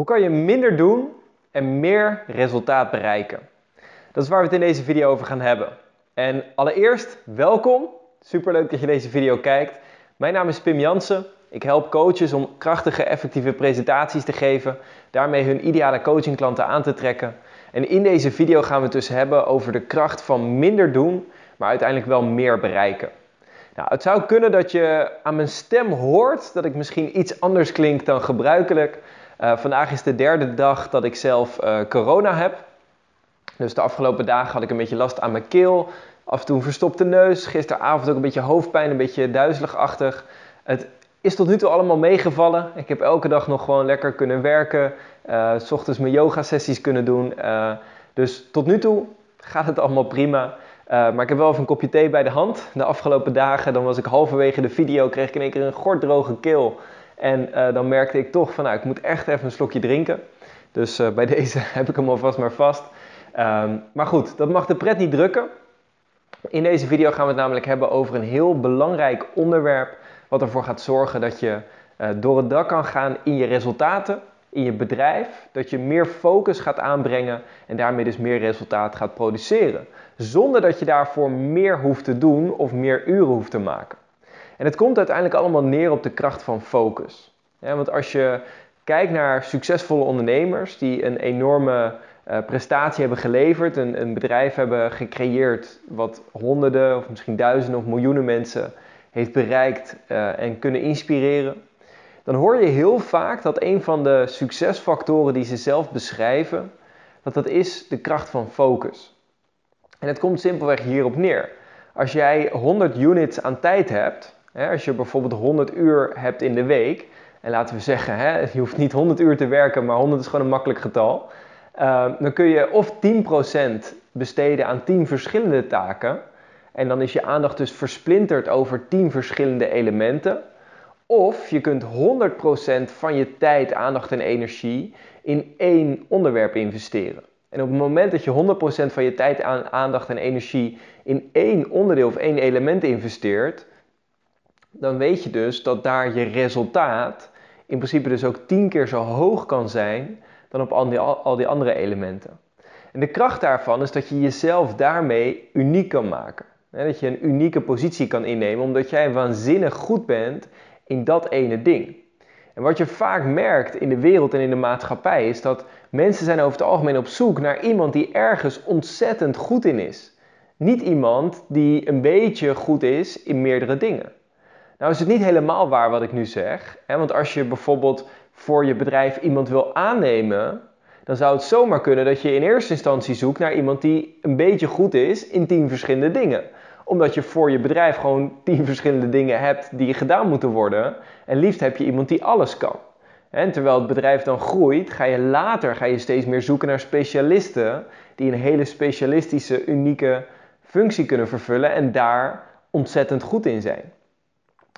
Hoe kan je minder doen en meer resultaat bereiken? Dat is waar we het in deze video over gaan hebben. En allereerst, welkom. Superleuk dat je deze video kijkt. Mijn naam is Pim Jansen. Ik help coaches om krachtige, effectieve presentaties te geven, daarmee hun ideale coachingklanten aan te trekken. En in deze video gaan we het dus hebben over de kracht van minder doen, maar uiteindelijk wel meer bereiken. Nou, het zou kunnen dat je aan mijn stem hoort dat ik misschien iets anders klink dan gebruikelijk. Uh, vandaag is de derde dag dat ik zelf uh, corona heb. Dus de afgelopen dagen had ik een beetje last aan mijn keel. Af en toe een verstopte neus. Gisteravond ook een beetje hoofdpijn, een beetje duizeligachtig. Het is tot nu toe allemaal meegevallen. Ik heb elke dag nog gewoon lekker kunnen werken. Uh, s ochtends mijn yoga sessies kunnen doen. dus tot nu toe gaat het allemaal prima. maar ik heb wel even een kopje thee bij de hand. De afgelopen dagen, dan was ik halverwege de video, kreeg ik in één keer een gorddroge keel. En uh, dan merkte ik toch van, nou, ik moet echt even een slokje drinken. Dus uh, bij deze heb ik hem alvast maar vast. Um, maar goed, dat mag de pret niet drukken. In deze video gaan we het namelijk hebben over een heel belangrijk onderwerp. Wat ervoor gaat zorgen dat je uh, door het dak kan gaan in je resultaten, in je bedrijf. Dat je meer focus gaat aanbrengen en daarmee dus meer resultaat gaat produceren. Zonder dat je daarvoor meer hoeft te doen of meer uren hoeft te maken. En het komt uiteindelijk allemaal neer op de kracht van focus. Want als je kijkt naar succesvolle ondernemers die een enorme uh, prestatie hebben geleverd, een, een, bedrijf hebben gecreëerd wat honderden of misschien duizenden of miljoenen mensen heeft bereikt uh, en kunnen inspireren, dan hoor je heel vaak dat een van de succesfactoren die ze zelf beschrijven, dat dat is de kracht van focus. En het komt simpelweg hierop neer. Als jij 100 units aan tijd hebt, als je bijvoorbeeld 100 uur hebt in de week, en laten we zeggen, je hoeft niet 100 uur te werken, maar 100 is gewoon een makkelijk getal. Uh, dan kun je of 10% besteden aan 10 verschillende taken. En dan is je aandacht dus versplinterd over 10 verschillende elementen. Of je kunt 100% van je tijd, aandacht en energie in één onderwerp investeren. En op het moment dat je 100% van je tijd, aandacht en energie in één onderdeel of één element investeert, dan weet je dus dat daar je resultaat in principe dus ook tien keer zo hoog kan zijn dan op al die, al die andere elementen. En de kracht daarvan is dat je jezelf daarmee uniek kan maken. Dat je een unieke positie kan innemen omdat jij waanzinnig goed bent in dat ene ding. En wat je vaak merkt in de wereld en in de maatschappij is dat mensen zijn over het algemeen op zoek naar iemand die ergens ontzettend goed in is. Niet iemand die een beetje goed is in meerdere dingen. Nou is het niet helemaal waar wat ik nu zeg. Hè? Want als je bijvoorbeeld voor je bedrijf iemand wil aannemen, dan zou het zomaar kunnen dat je in eerste instantie zoekt naar iemand die een beetje goed is in tien verschillende dingen. Omdat je voor je bedrijf gewoon tien verschillende dingen hebt die gedaan moeten worden. En liefst heb je iemand die alles kan. En terwijl het bedrijf dan groeit, ga je later ga je steeds meer zoeken naar specialisten die een hele specialistische, unieke functie kunnen vervullen en daar ontzettend goed in zijn.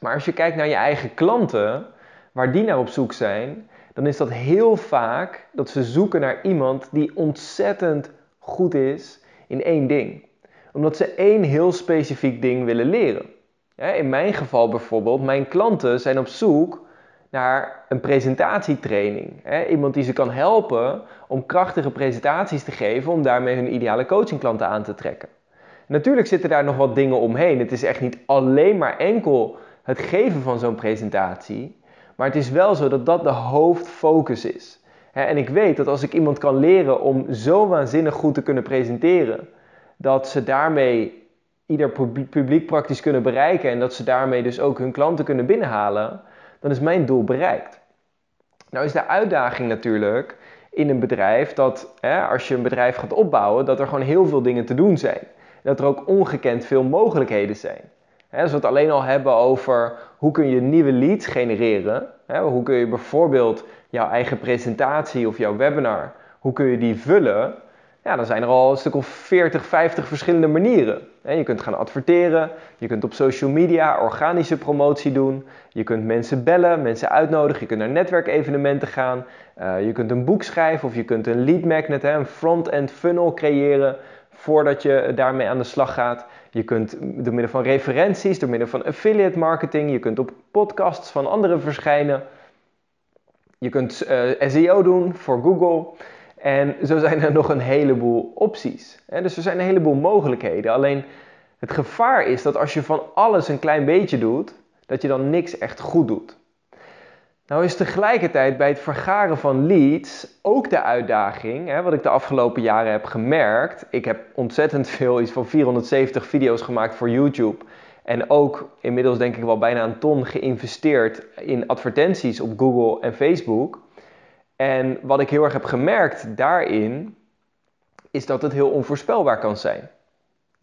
Maar als je kijkt naar je eigen klanten, waar die naar op zoek zijn, dan is dat heel vaak dat ze zoeken naar iemand die ontzettend goed is in één ding. Omdat ze één heel specifiek ding willen leren. In mijn geval bijvoorbeeld, mijn klanten zijn op zoek naar een presentatietraining. Iemand die ze kan helpen om krachtige presentaties te geven, om daarmee hun ideale coachingklanten aan te trekken. Natuurlijk zitten daar nog wat dingen omheen. Het is echt niet alleen maar enkel het geven van zo'n presentatie. Maar het is wel zo dat dat de hoofdfocus is. En ik weet dat als ik iemand kan leren om zo waanzinnig goed te kunnen presenteren, dat ze daarmee ieder publiek praktisch kunnen bereiken en dat ze daarmee dus ook hun klanten kunnen binnenhalen, dan is mijn doel bereikt. Nou is de uitdaging natuurlijk in een bedrijf dat hè, als je een bedrijf gaat opbouwen, dat er gewoon heel veel dingen te doen zijn. Dat er ook ongekend veel mogelijkheden zijn als we het alleen al hebben over hoe kun je nieuwe leads genereren, hoe kun je bijvoorbeeld jouw eigen presentatie of jouw webinar, hoe kun je die vullen, ja, dan zijn er al een stuk of 40, 50 verschillende manieren. Je kunt gaan adverteren, je kunt op social media organische promotie doen, je kunt mensen bellen, mensen uitnodigen, je kunt naar netwerkevenementen gaan, eh, je kunt een boek schrijven of je kunt een lead magnet, een front-end funnel creëren voordat je daarmee aan de slag gaat. Je kunt door middel van referenties, door middel van affiliate marketing, je kunt op podcasts van anderen verschijnen. Je kunt uh, SEO doen voor Google. En zo zijn er nog een heleboel opties. Dus er zijn een heleboel mogelijkheden. Alleen het gevaar is dat als je van alles een klein beetje doet, dat je dan niks echt goed doet. Nou is tegelijkertijd bij het vergaren van leads ook de uitdaging, hè, wat ik de afgelopen jaren heb gemerkt. Ik heb ontzettend veel, iets van 470 video's gemaakt voor YouTube. En ook inmiddels denk ik wel bijna een ton geïnvesteerd in advertenties op Google en Facebook. En wat ik heel erg heb gemerkt daarin, is dat het heel onvoorspelbaar kan zijn.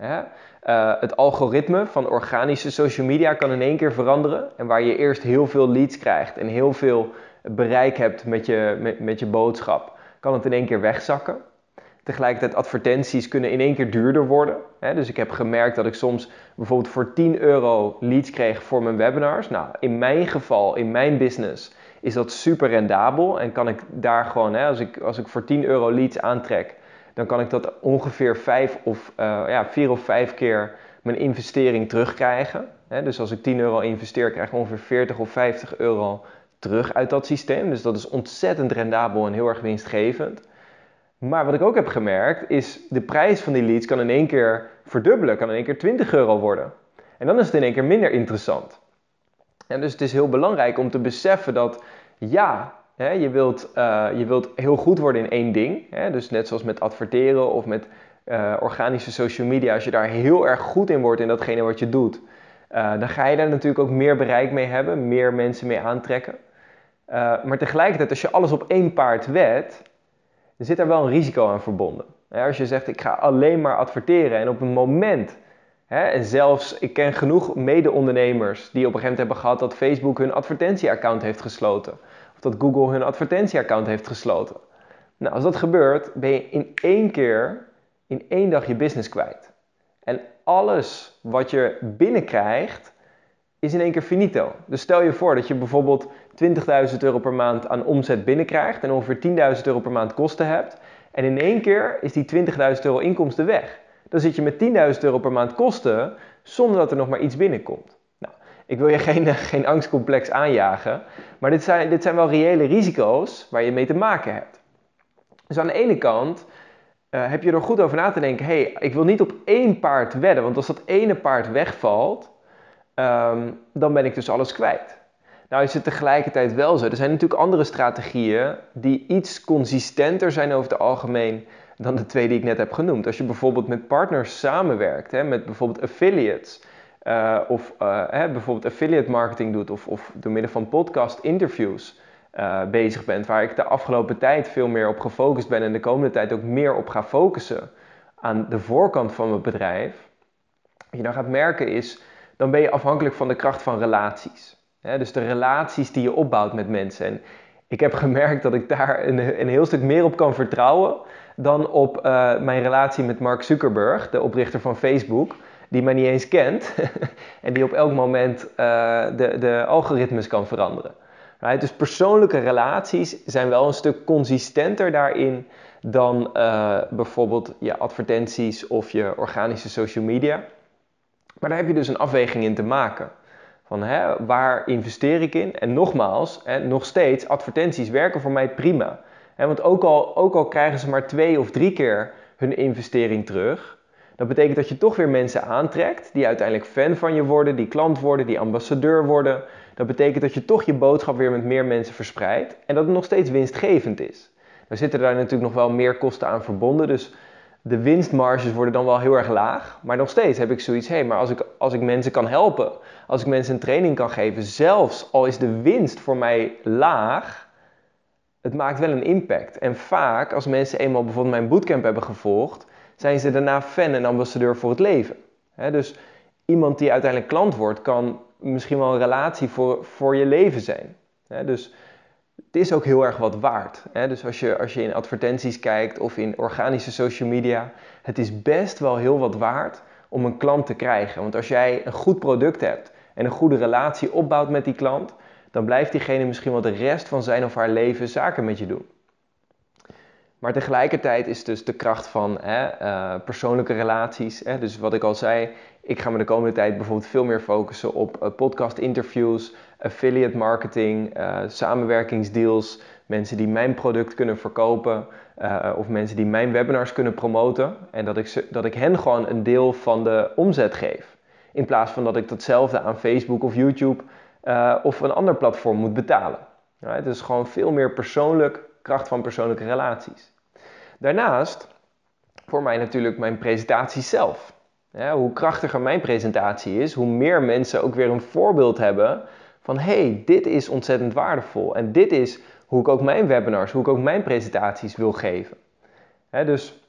Uh, het algoritme van organische social media kan in één keer veranderen. En waar je eerst heel veel leads krijgt en heel veel bereik hebt met je, met, je boodschap, kan het in één keer wegzakken. Tegelijkertijd advertenties kunnen in één keer duurder worden. Dus ik heb gemerkt dat ik soms bijvoorbeeld voor 10 euro leads kreeg voor mijn webinars. Nou, in mijn geval, in mijn business, is dat super rendabel. En kan ik daar gewoon, als, ik, als ik voor 10 euro leads aantrek, dan kan ik dat ongeveer vijf of, uh, ja, vier of vijf keer mijn investering terugkrijgen. dus als ik 10 euro investeer, krijg ik ongeveer 40 of 50 euro terug uit dat systeem. Dus dat is ontzettend rendabel en heel erg winstgevend. Maar wat ik ook heb gemerkt is, de prijs van die leads kan in één keer verdubbelen, kan in één keer 20 euro worden. En dan is het in één keer minder interessant. En dus het is heel belangrijk om te beseffen dat ja, je, wilt, uh, je wilt heel goed worden in één ding. Dus net zoals met adverteren of met uh, organische social media, als je daar heel erg goed in wordt in datgene wat je doet, uh, dan ga je daar natuurlijk ook meer bereik mee hebben, meer mensen mee aantrekken. maar tegelijkertijd, als je alles op één paard er zit daar wel een risico aan verbonden. Als je zegt, ik ga alleen maar adverteren en op een moment, en zelfs ik ken genoeg mede-ondernemers die op een gegeven moment hebben gehad dat Facebook hun advertentieaccount heeft gesloten. Dat Google hun advertentieaccount heeft gesloten. Nou, als dat gebeurt, ben je in één keer, in één dag je business kwijt. En alles wat je binnenkrijgt, is in één keer finito. Dus stel je voor dat je bijvoorbeeld 20.000 euro per maand aan omzet binnenkrijgt en ongeveer 10.000 euro per maand kosten hebt. En in één keer is die 20.000 euro inkomsten weg. Dan zit je met 10.000 euro per maand kosten zonder dat er nog maar iets binnenkomt. Ik wil je geen, geen angstcomplex aanjagen, maar dit zijn, dit zijn wel reële risico's waar je mee te maken hebt. Dus aan de ene kant uh, heb je er goed over na te denken: hey, ik wil niet op één paard wedden, want als dat ene paard wegvalt, um, dan ben ik dus alles kwijt. Nou is het tegelijkertijd wel zo. Er zijn natuurlijk andere strategieën die iets consistenter zijn over het algemeen dan de twee die ik net heb genoemd. Als je bijvoorbeeld met partners samenwerkt, hè, met bijvoorbeeld affiliates, uh, of uh, hè, bijvoorbeeld affiliate marketing doet, of, of door middel van podcast interviews uh, bezig bent, waar ik de afgelopen tijd veel meer op gefocust ben en de komende tijd ook meer op ga focussen aan de voorkant van mijn bedrijf. Wat je dan gaat merken is, dan ben je afhankelijk van de kracht van relaties dus de relaties die je opbouwt met mensen. En ik heb gemerkt dat ik daar een, een heel stuk meer op kan vertrouwen dan op mijn relatie met Mark Zuckerberg, de oprichter van Facebook, die mij niet eens kent en die op elk moment uh, de, de algoritmes kan veranderen. Right? Dus persoonlijke relaties zijn wel een stuk consistenter daarin dan uh, bijvoorbeeld je advertenties of je organische social media. Maar daar heb je dus een afweging in te maken. Van hè, waar investeer ik in? En nogmaals, hè, nog steeds, advertenties werken voor mij prima. Hè, want ook al, ook al krijgen ze maar twee of drie keer hun investering terug, dat betekent dat je toch weer mensen aantrekt die uiteindelijk fan van je worden, die klant worden, die ambassadeur worden. Dat betekent dat je toch je boodschap weer met meer mensen verspreidt en dat het nog steeds winstgevend is. Er zitten daar natuurlijk nog wel meer kosten aan verbonden, dus de winstmarges worden dan wel heel erg laag. Maar nog steeds heb ik zoiets, hé, hey, maar als ik, als ik mensen kan helpen, als ik mensen een training kan geven, zelfs al is de winst voor mij laag, het maakt wel een impact. En vaak, als mensen eenmaal bijvoorbeeld mijn bootcamp hebben gevolgd, zijn ze daarna fan en ambassadeur voor het leven. dus iemand die uiteindelijk klant wordt, kan misschien wel een relatie voor, voor je leven zijn. dus het is ook heel erg wat waard. Dus als je, als je in advertenties kijkt of in organische social media, het is best wel heel wat waard om een klant te krijgen. Want als jij een goed product hebt en een goede relatie opbouwt met die klant, dan blijft diegene misschien wel de rest van zijn of haar leven zaken met je doen. Maar tegelijkertijd is dus de kracht van hè, uh, persoonlijke relaties, hè, dus wat ik al zei, ik ga me de komende tijd bijvoorbeeld veel meer focussen op uh, podcast interviews, affiliate marketing, uh, samenwerkingsdeals, mensen die mijn product kunnen verkopen of mensen die mijn webinars kunnen promoten. En dat ik, dat ik hen gewoon een deel van de omzet geef. In plaats van dat ik datzelfde aan Facebook of YouTube of een ander platform moet betalen. Right? Dus gewoon veel meer persoonlijk, kracht van persoonlijke relaties. Daarnaast, voor mij natuurlijk mijn presentatie zelf. Hoe krachtiger mijn presentatie is, hoe meer mensen ook weer een voorbeeld hebben van hey, dit is ontzettend waardevol. En dit is hoe ik ook mijn webinars, hoe ik ook mijn presentaties wil geven. dus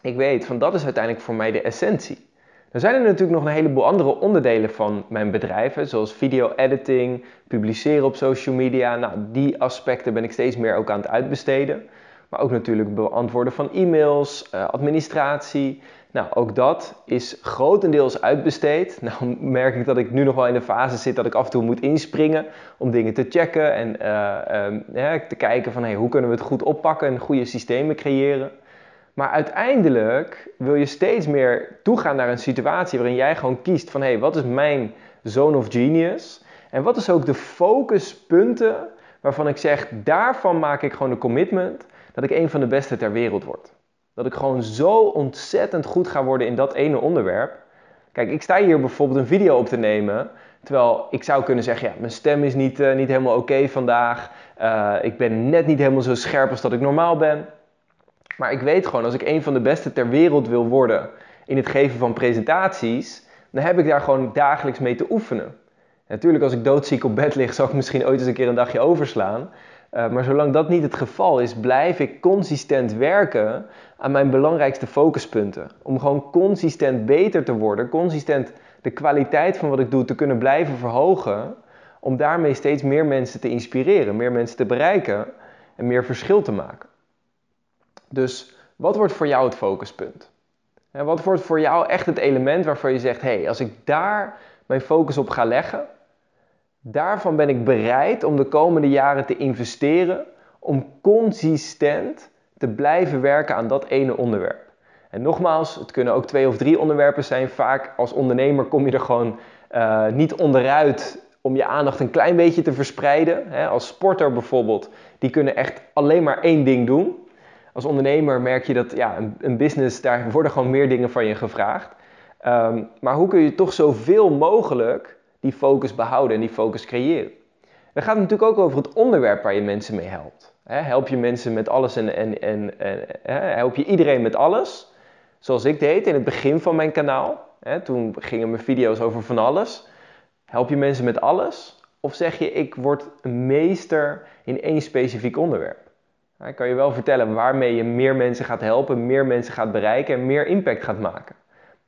ik weet van dat is uiteindelijk voor mij de essentie. Er zijn er natuurlijk nog een heleboel andere onderdelen van mijn bedrijf, zoals video editing, publiceren op social media. Nou, die aspecten ben ik steeds meer ook aan het uitbesteden. Maar ook natuurlijk beantwoorden van e-mails, eh, administratie. Nou, ook dat is grotendeels uitbesteed. Nou merk ik dat ik nu nog wel in de fase zit dat ik af en toe moet inspringen om dingen te checken en uh, te kijken van hey, hoe kunnen we het goed oppakken en goede systemen creëren. Maar uiteindelijk wil je steeds meer toegaan naar een situatie waarin jij gewoon kiest van hey, wat is mijn zone of genius? En wat is ook de focuspunten waarvan ik zeg, daarvan maak ik gewoon een commitment dat ik een van de beste ter wereld word. Dat ik gewoon zo ontzettend goed ga worden in dat ene onderwerp. Kijk, ik sta hier bijvoorbeeld een video op te nemen. Terwijl ik zou kunnen zeggen, ja, mijn stem is niet, uh, niet helemaal oké vandaag. Uh, ik ben net niet helemaal zo scherp als dat ik normaal ben. Maar ik weet gewoon, als ik een van de beste ter wereld wil worden in het geven van presentaties, dan heb ik daar gewoon dagelijks mee te oefenen. Natuurlijk, als ik doodziek op bed lig, zal ik misschien ooit eens een keer een dagje overslaan. Uh, maar zolang dat niet het geval is, blijf ik consistent werken aan mijn belangrijkste focuspunten. Om gewoon consistent beter te worden, consistent de kwaliteit van wat ik doe te kunnen blijven verhogen. Om daarmee steeds meer mensen te inspireren, meer mensen te bereiken en meer verschil te maken. Dus wat wordt voor jou het focuspunt? En wat wordt voor jou echt het element waarvan je zegt: hé, hey, als ik daar mijn focus op ga leggen, daarvan ben ik bereid om de komende jaren te investeren om consistent te blijven werken aan dat ene onderwerp. En nogmaals, het kunnen ook twee of drie onderwerpen zijn. Vaak als ondernemer kom je er gewoon uh, niet onderuit om je aandacht een klein beetje te verspreiden. Als sporter bijvoorbeeld, die kunnen echt alleen maar één ding doen. Als ondernemer merk je dat ja, een, een business, daar worden gewoon meer dingen van je gevraagd. Um, maar hoe kun je toch zoveel mogelijk die focus behouden en die focus creëren? Dan gaat het natuurlijk ook over het onderwerp waar je mensen mee helpt. help je mensen met alles en, en, en, en help je iedereen met alles? Zoals ik deed in het begin van mijn kanaal. toen gingen mijn video's over van alles. Help je mensen met alles? Of zeg je, ik word een meester in één specifiek onderwerp? Ik kan je wel vertellen waarmee je meer mensen gaat helpen, meer mensen gaat bereiken en meer impact gaat maken.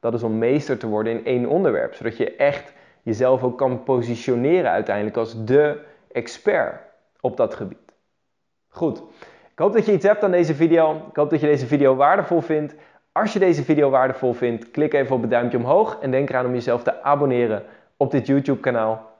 Dat is om meester te worden in één onderwerp, zodat je echt jezelf ook kan positioneren uiteindelijk als de expert op dat gebied. Goed, ik hoop dat je iets hebt aan deze video. Ik hoop dat je deze video waardevol vindt. Als je deze video waardevol vindt, klik even op het duimpje omhoog en denk eraan om jezelf te abonneren op dit YouTube kanaal.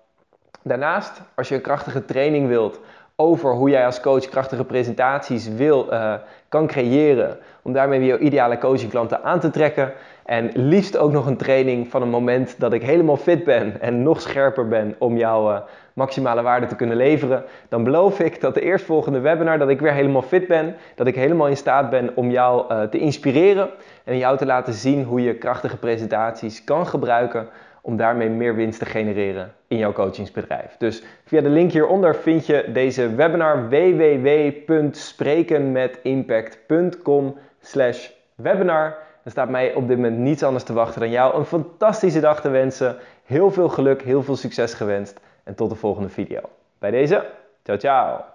Daarnaast, als je een krachtige training wilt over hoe jij als coach krachtige presentaties wil, uh, kan creëren. Om daarmee weer jouw ideale coachingklanten aan te trekken. En liefst ook nog een training van een moment dat ik helemaal fit ben en nog scherper ben om jouw uh, maximale waarde te kunnen leveren. Dan beloof ik dat de eerstvolgende webinar dat ik weer helemaal fit ben. Dat ik helemaal in staat ben om jou uh, te inspireren en jou te laten zien hoe je krachtige presentaties kan gebruiken om daarmee meer winst te genereren in jouw coachingsbedrijf. Dus via de link hieronder vind je deze webinar www.sprekenmetimpact.com webinar. Er staat mij op dit moment niets anders te wachten dan jou een fantastische dag te wensen. Heel veel geluk, heel veel succes gewenst en tot de volgende video. Bij deze, ciao ciao!